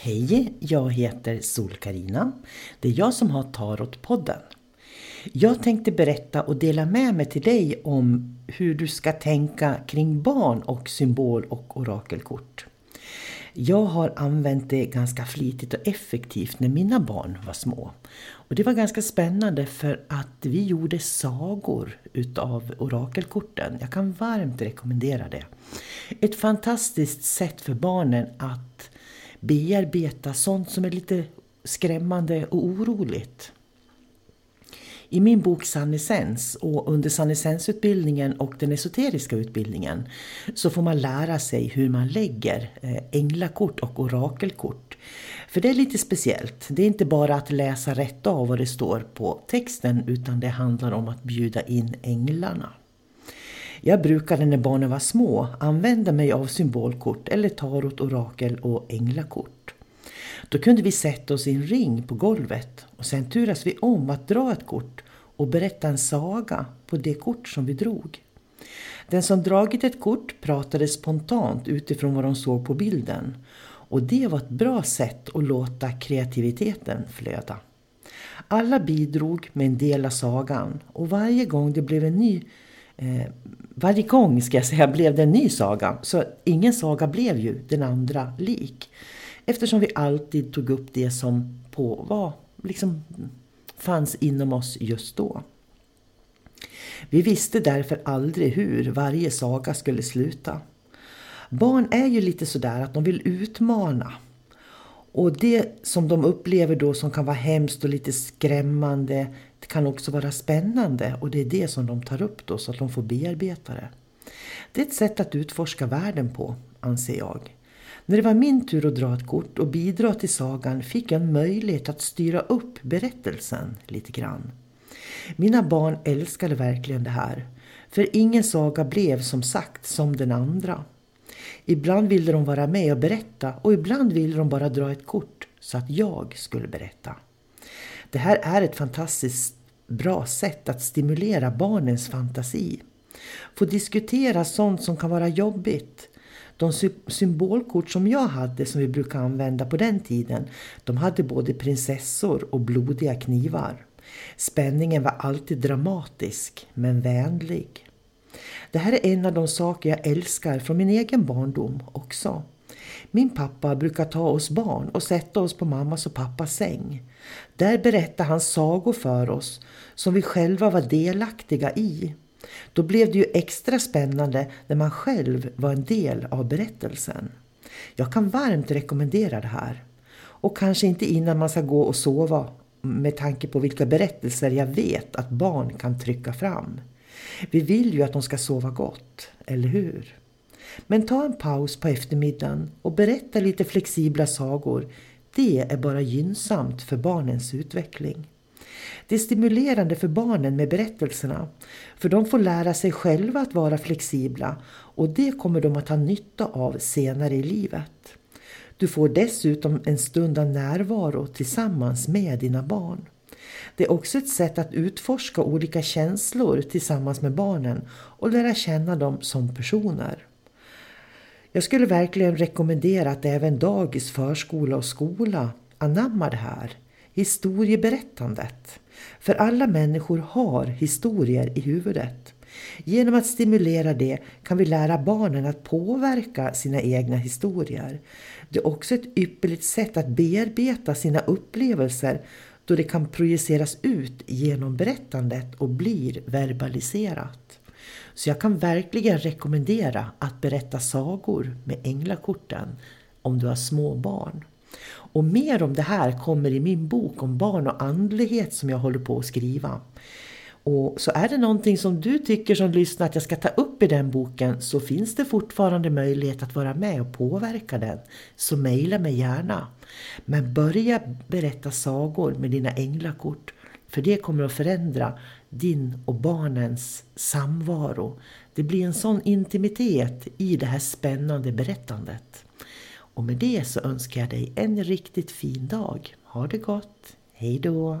Hej, jag heter Sol-Karina. Det är jag som har Tarotpodden. Jag tänkte berätta och dela med mig till dig om hur du ska tänka kring barn och symbol och orakelkort. Jag har använt det ganska flitigt och effektivt när mina barn var små. Och Det var ganska spännande för att vi gjorde sagor utav orakelkorten. Jag kan varmt rekommendera det. Ett fantastiskt sätt för barnen att bearbeta sånt som är lite skrämmande och oroligt. I min bok Sannessens och under Sannessensutbildningen och den esoteriska utbildningen så får man lära sig hur man lägger eh, änglakort och orakelkort. För det är lite speciellt. Det är inte bara att läsa rätt av vad det står på texten utan det handlar om att bjuda in änglarna. Jag brukade när barnen var små använda mig av symbolkort eller tarot, orakel och änglakort. Då kunde vi sätta oss i en ring på golvet och sen turas vi om att dra ett kort och berätta en saga på det kort som vi drog. Den som dragit ett kort pratade spontant utifrån vad de såg på bilden och det var ett bra sätt att låta kreativiteten flöda. Alla bidrog med en del av sagan och varje gång det blev en ny eh, varje gång ska jag säga blev det en ny saga. Så ingen saga blev ju den andra lik. Eftersom vi alltid tog upp det som på var, liksom, fanns inom oss just då. Vi visste därför aldrig hur varje saga skulle sluta. Barn är ju lite sådär att de vill utmana. Och det som de upplever då som kan vara hemskt och lite skrämmande det kan också vara spännande och det är det som de tar upp då så att de får bearbeta det. Det är ett sätt att utforska världen på, anser jag. När det var min tur att dra ett kort och bidra till sagan fick jag en möjlighet att styra upp berättelsen lite grann. Mina barn älskade verkligen det här. För ingen saga blev som sagt som den andra. Ibland ville de vara med och berätta och ibland ville de bara dra ett kort så att jag skulle berätta. Det här är ett fantastiskt bra sätt att stimulera barnens fantasi. Få diskutera sånt som kan vara jobbigt. De symbolkort som jag hade, som vi brukade använda på den tiden, de hade både prinsessor och blodiga knivar. Spänningen var alltid dramatisk, men vänlig. Det här är en av de saker jag älskar från min egen barndom också. Min pappa brukar ta oss barn och sätta oss på mammas och pappas säng. Där berättar han sagor för oss som vi själva var delaktiga i. Då blev det ju extra spännande när man själv var en del av berättelsen. Jag kan varmt rekommendera det här. Och kanske inte innan man ska gå och sova med tanke på vilka berättelser jag vet att barn kan trycka fram. Vi vill ju att de ska sova gott, eller hur? Men ta en paus på eftermiddagen och berätta lite flexibla sagor. Det är bara gynnsamt för barnens utveckling. Det är stimulerande för barnen med berättelserna, för de får lära sig själva att vara flexibla och det kommer de att ha nytta av senare i livet. Du får dessutom en stund av närvaro tillsammans med dina barn. Det är också ett sätt att utforska olika känslor tillsammans med barnen och lära känna dem som personer. Jag skulle verkligen rekommendera att även dagis, förskola och skola anammar det här, historieberättandet. För alla människor har historier i huvudet. Genom att stimulera det kan vi lära barnen att påverka sina egna historier. Det är också ett ypperligt sätt att bearbeta sina upplevelser då det kan projiceras ut genom berättandet och blir verbaliserat. Så jag kan verkligen rekommendera att berätta sagor med änglakorten om du har små barn. Och mer om det här kommer i min bok om barn och andlighet som jag håller på att skriva. Och så är det någonting som du tycker som lyssnar att jag ska ta upp i den boken så finns det fortfarande möjlighet att vara med och påverka den. Så mejla mig gärna. Men börja berätta sagor med dina änglakort för det kommer att förändra din och barnens samvaro. Det blir en sån intimitet i det här spännande berättandet. Och med det så önskar jag dig en riktigt fin dag. Ha det gott! Hej då!